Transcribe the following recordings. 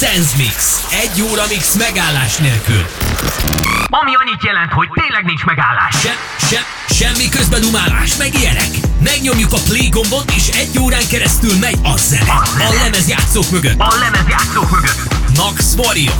Sense Mix. Egy óra mix megállás nélkül. Ami annyit jelent, hogy tényleg nincs megállás. Se, se, semmi közbedumálás, meg ilyenek. Megnyomjuk a play gombot, és egy órán keresztül megy a zene. A lemezjátszók mögött. A lemezjátszók mögött. Max Warrior.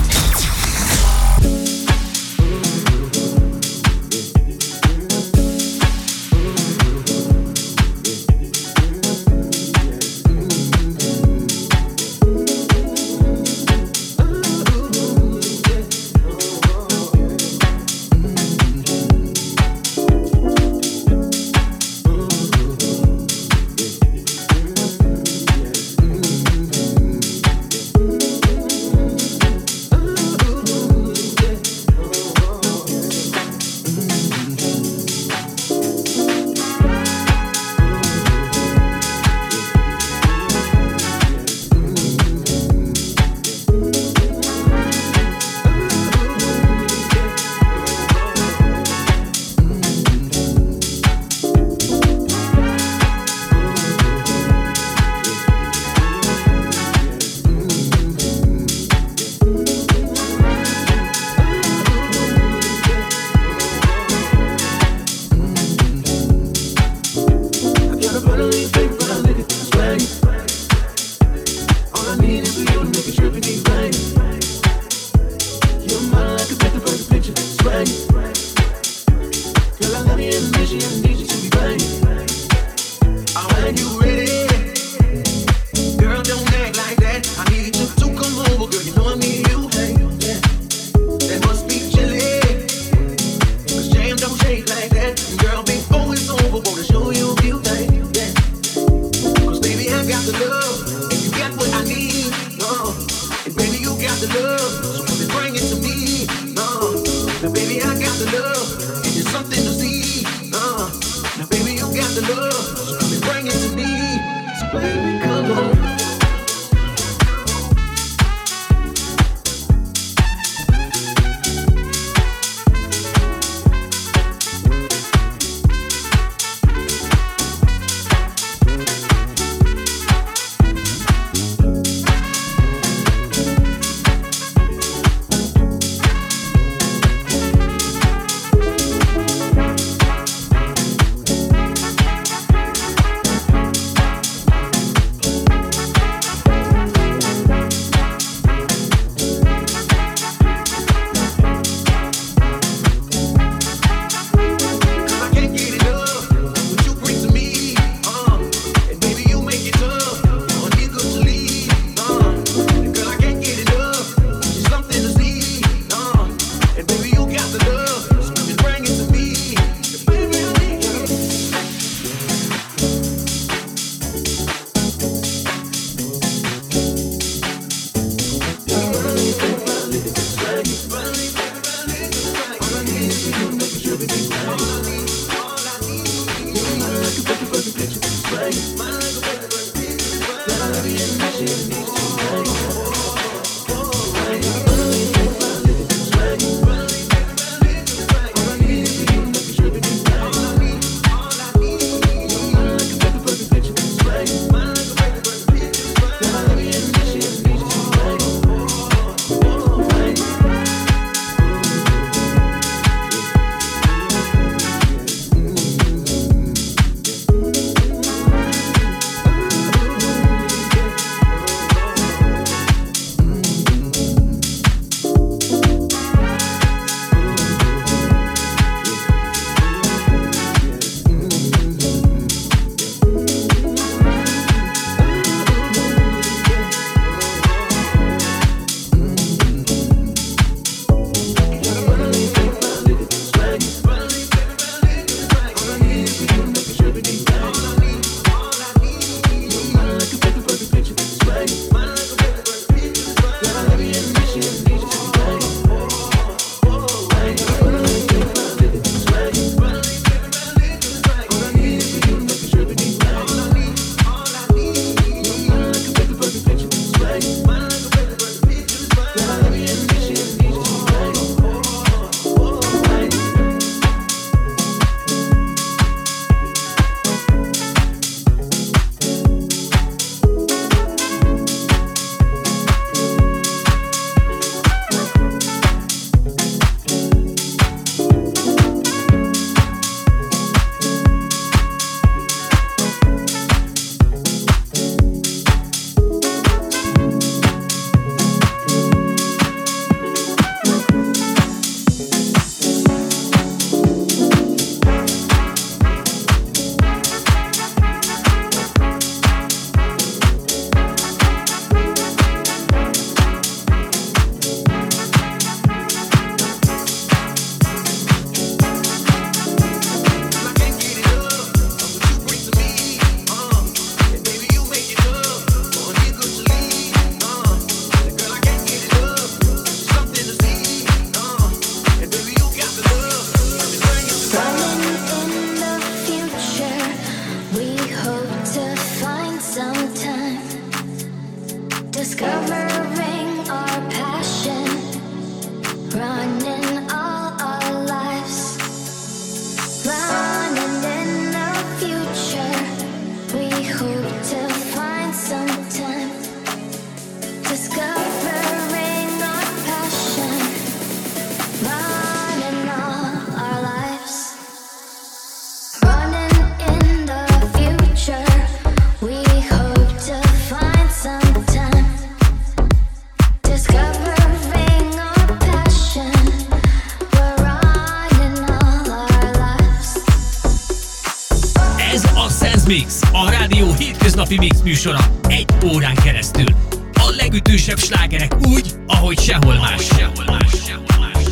Ez a Sense Mix, a rádió hétköznapi mix műsora egy órán keresztül. A legütősebb slágerek úgy, ahogy sehol más. Sehol sehol más, sehol más,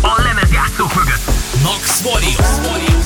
A lemezjátszók mögött. Max Warriors. Max Warriors.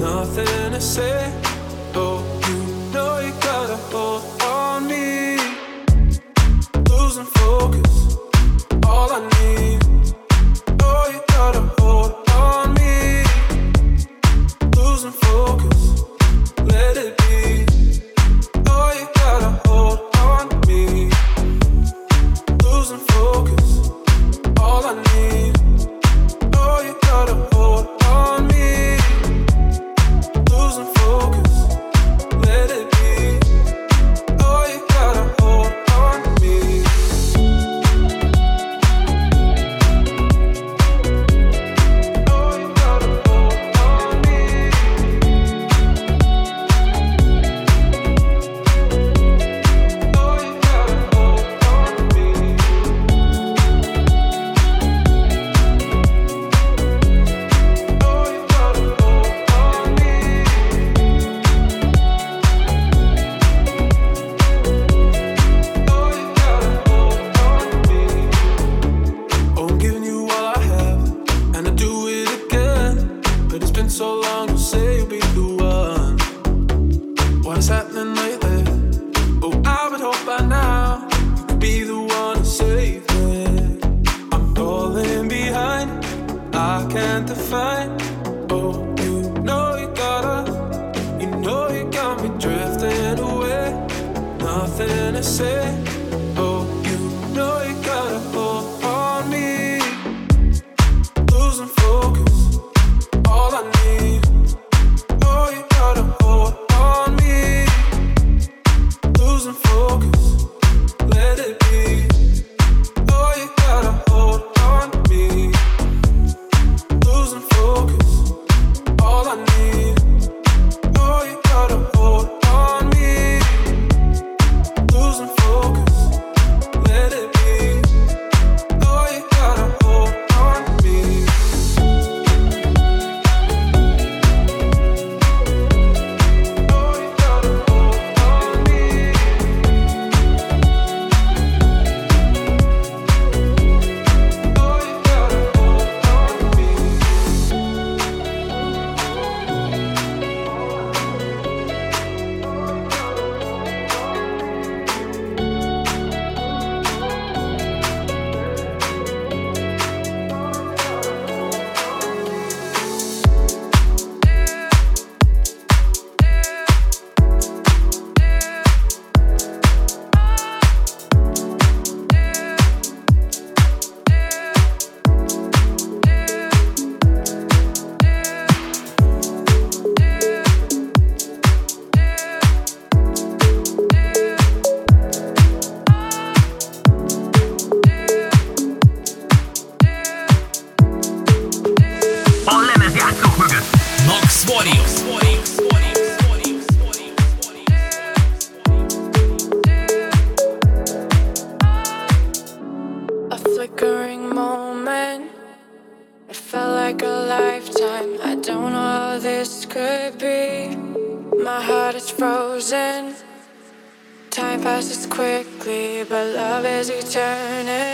nothing to say. Oh. passes quickly, but love is eternal.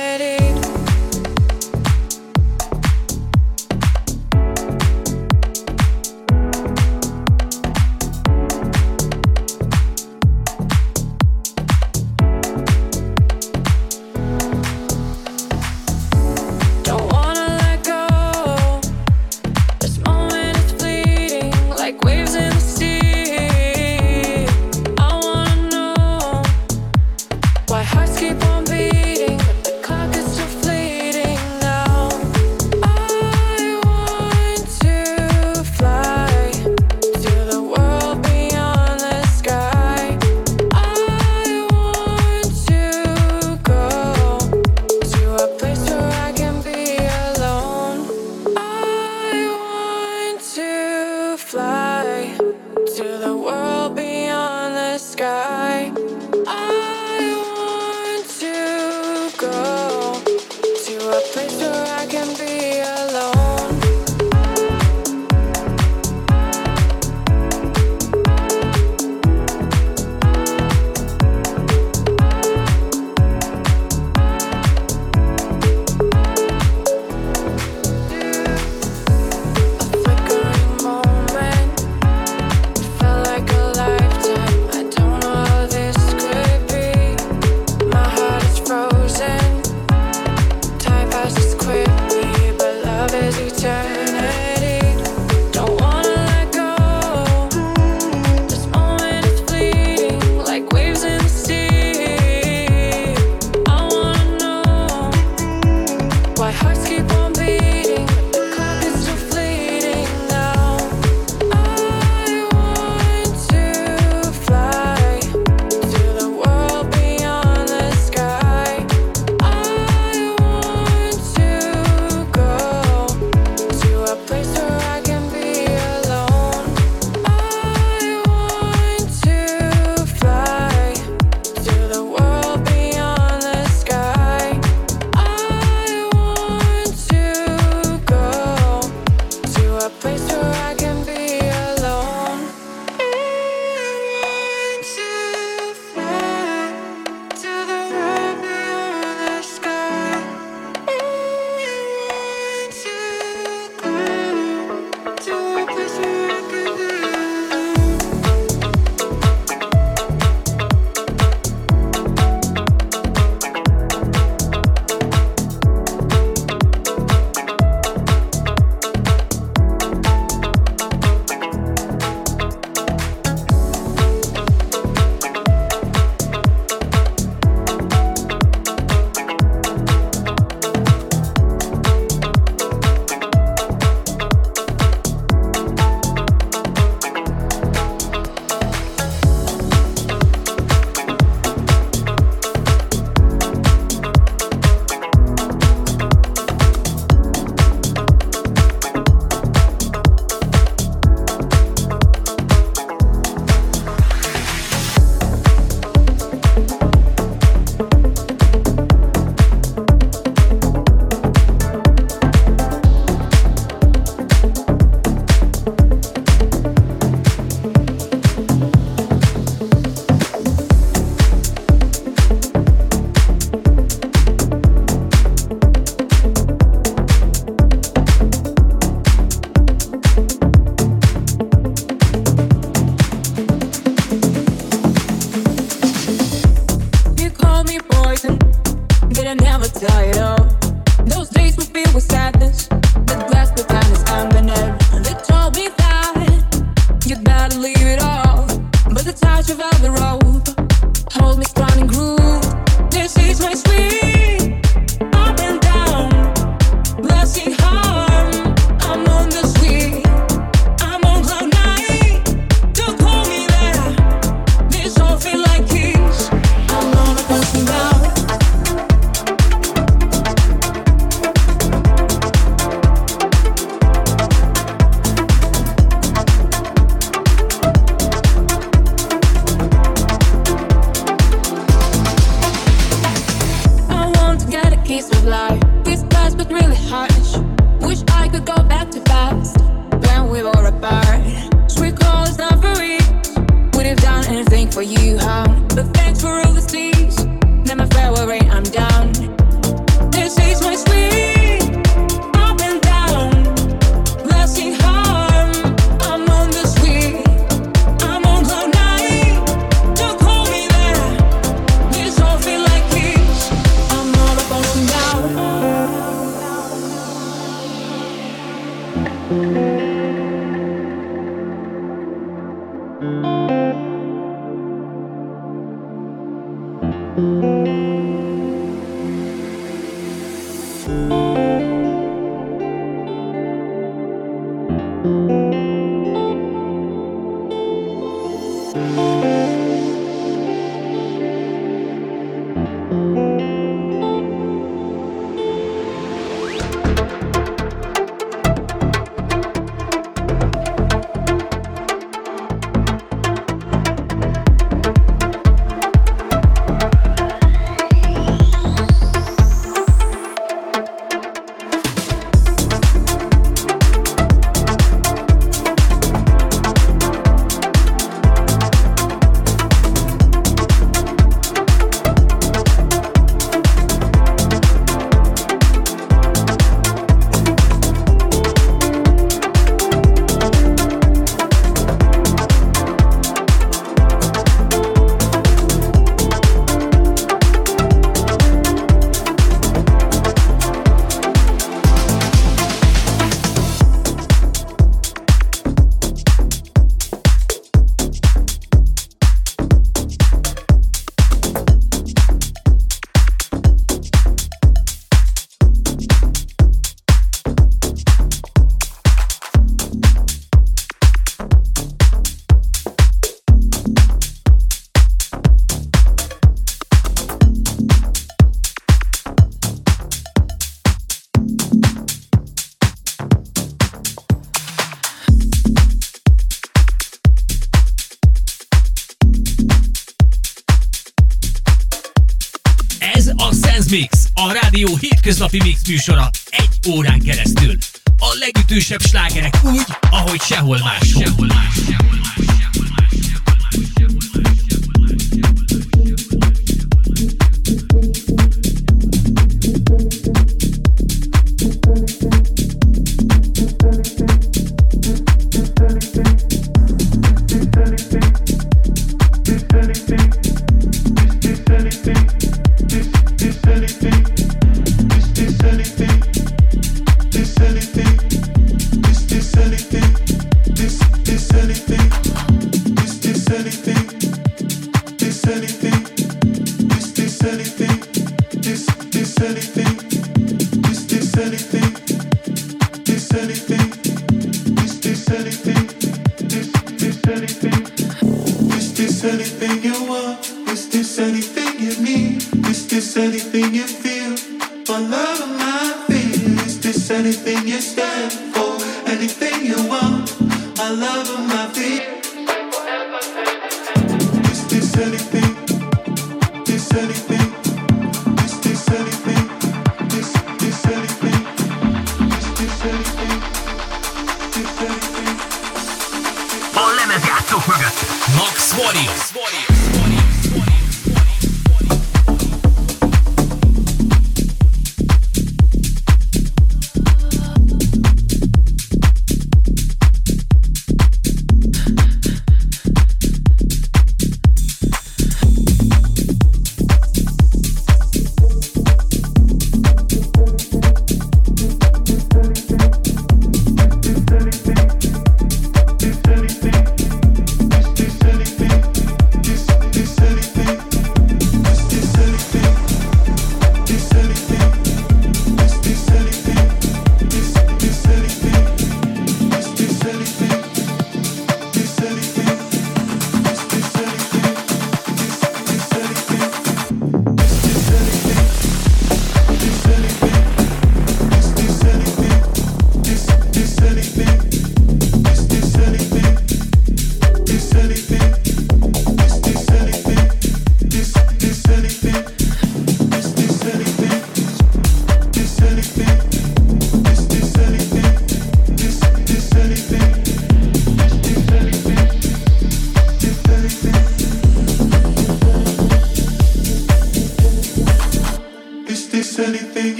Műsora egy órán keresztül. A legütősebb slágerek úgy, ahogy sehol máshol.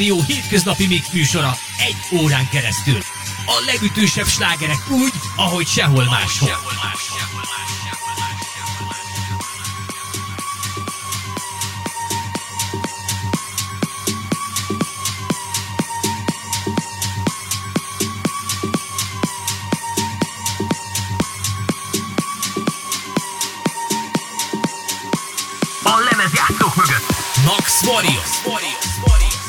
Rádió hétköznapi mix műsora egy órán keresztül. A legütősebb slágerek úgy, ahogy sehol máshol. Sehol máshol. Max Warrior. Sense Mix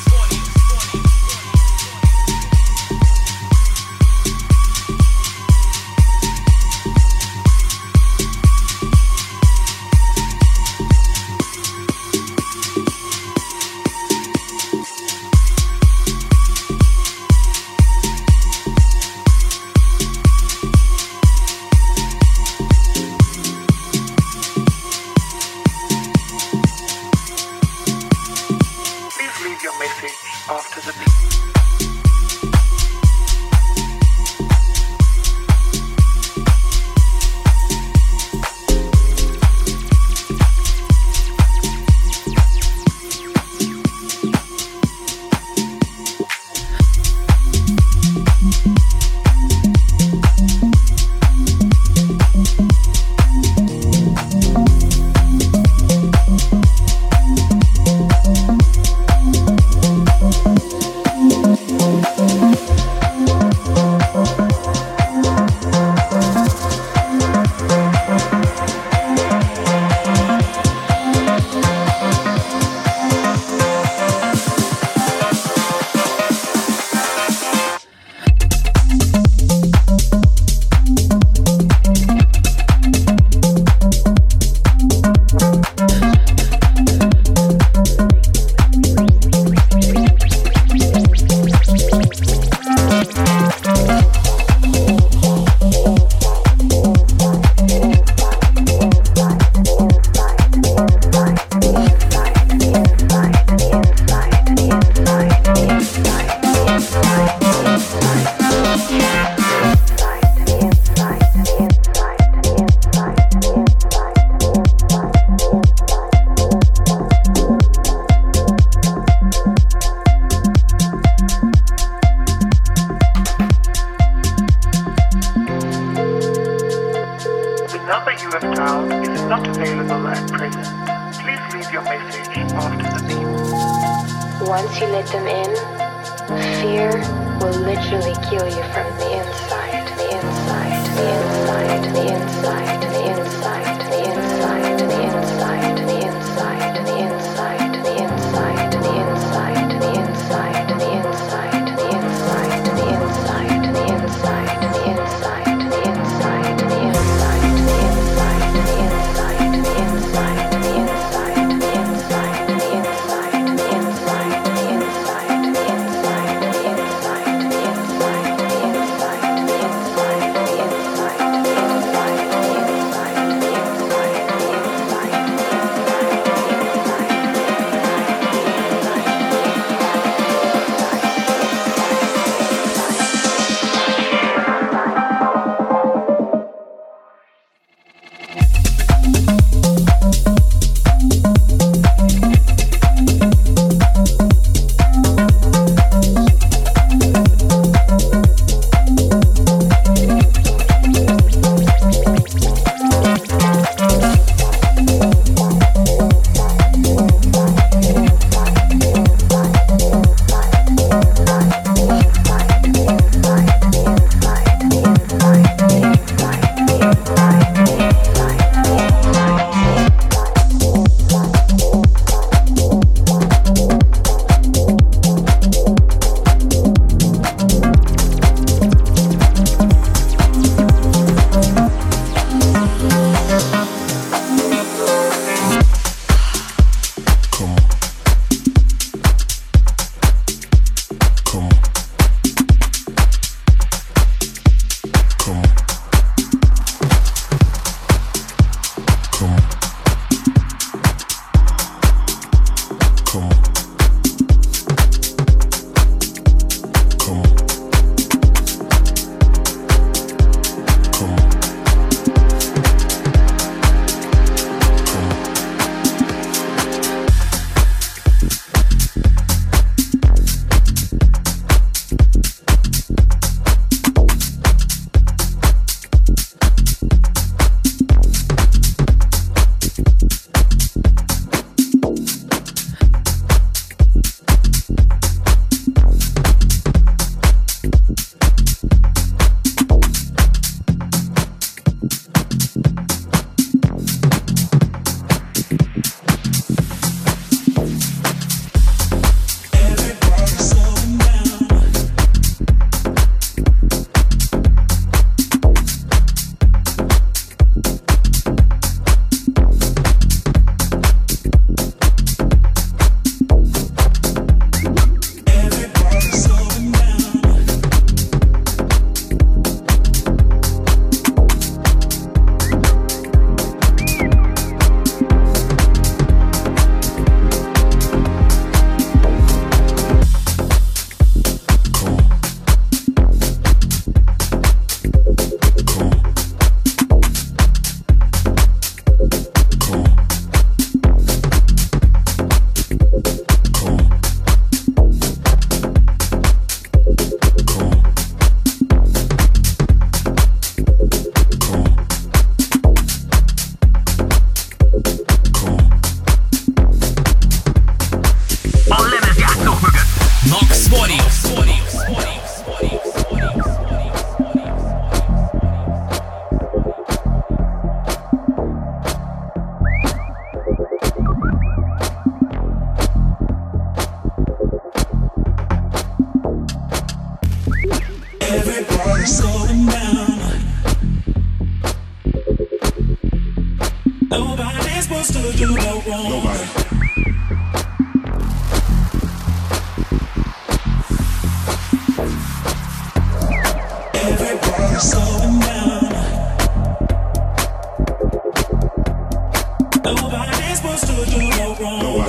Nobody's supposed to do no wrong.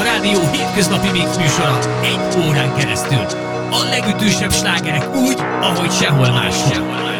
a rádió hétköznapi mix műsora egy órán keresztül. A legütősebb slágerek úgy, ahogy sehol más sem.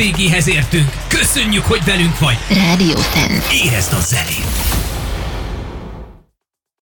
végéhez értünk. Köszönjük, hogy velünk vagy. Radio Sense. Érezd a zenét.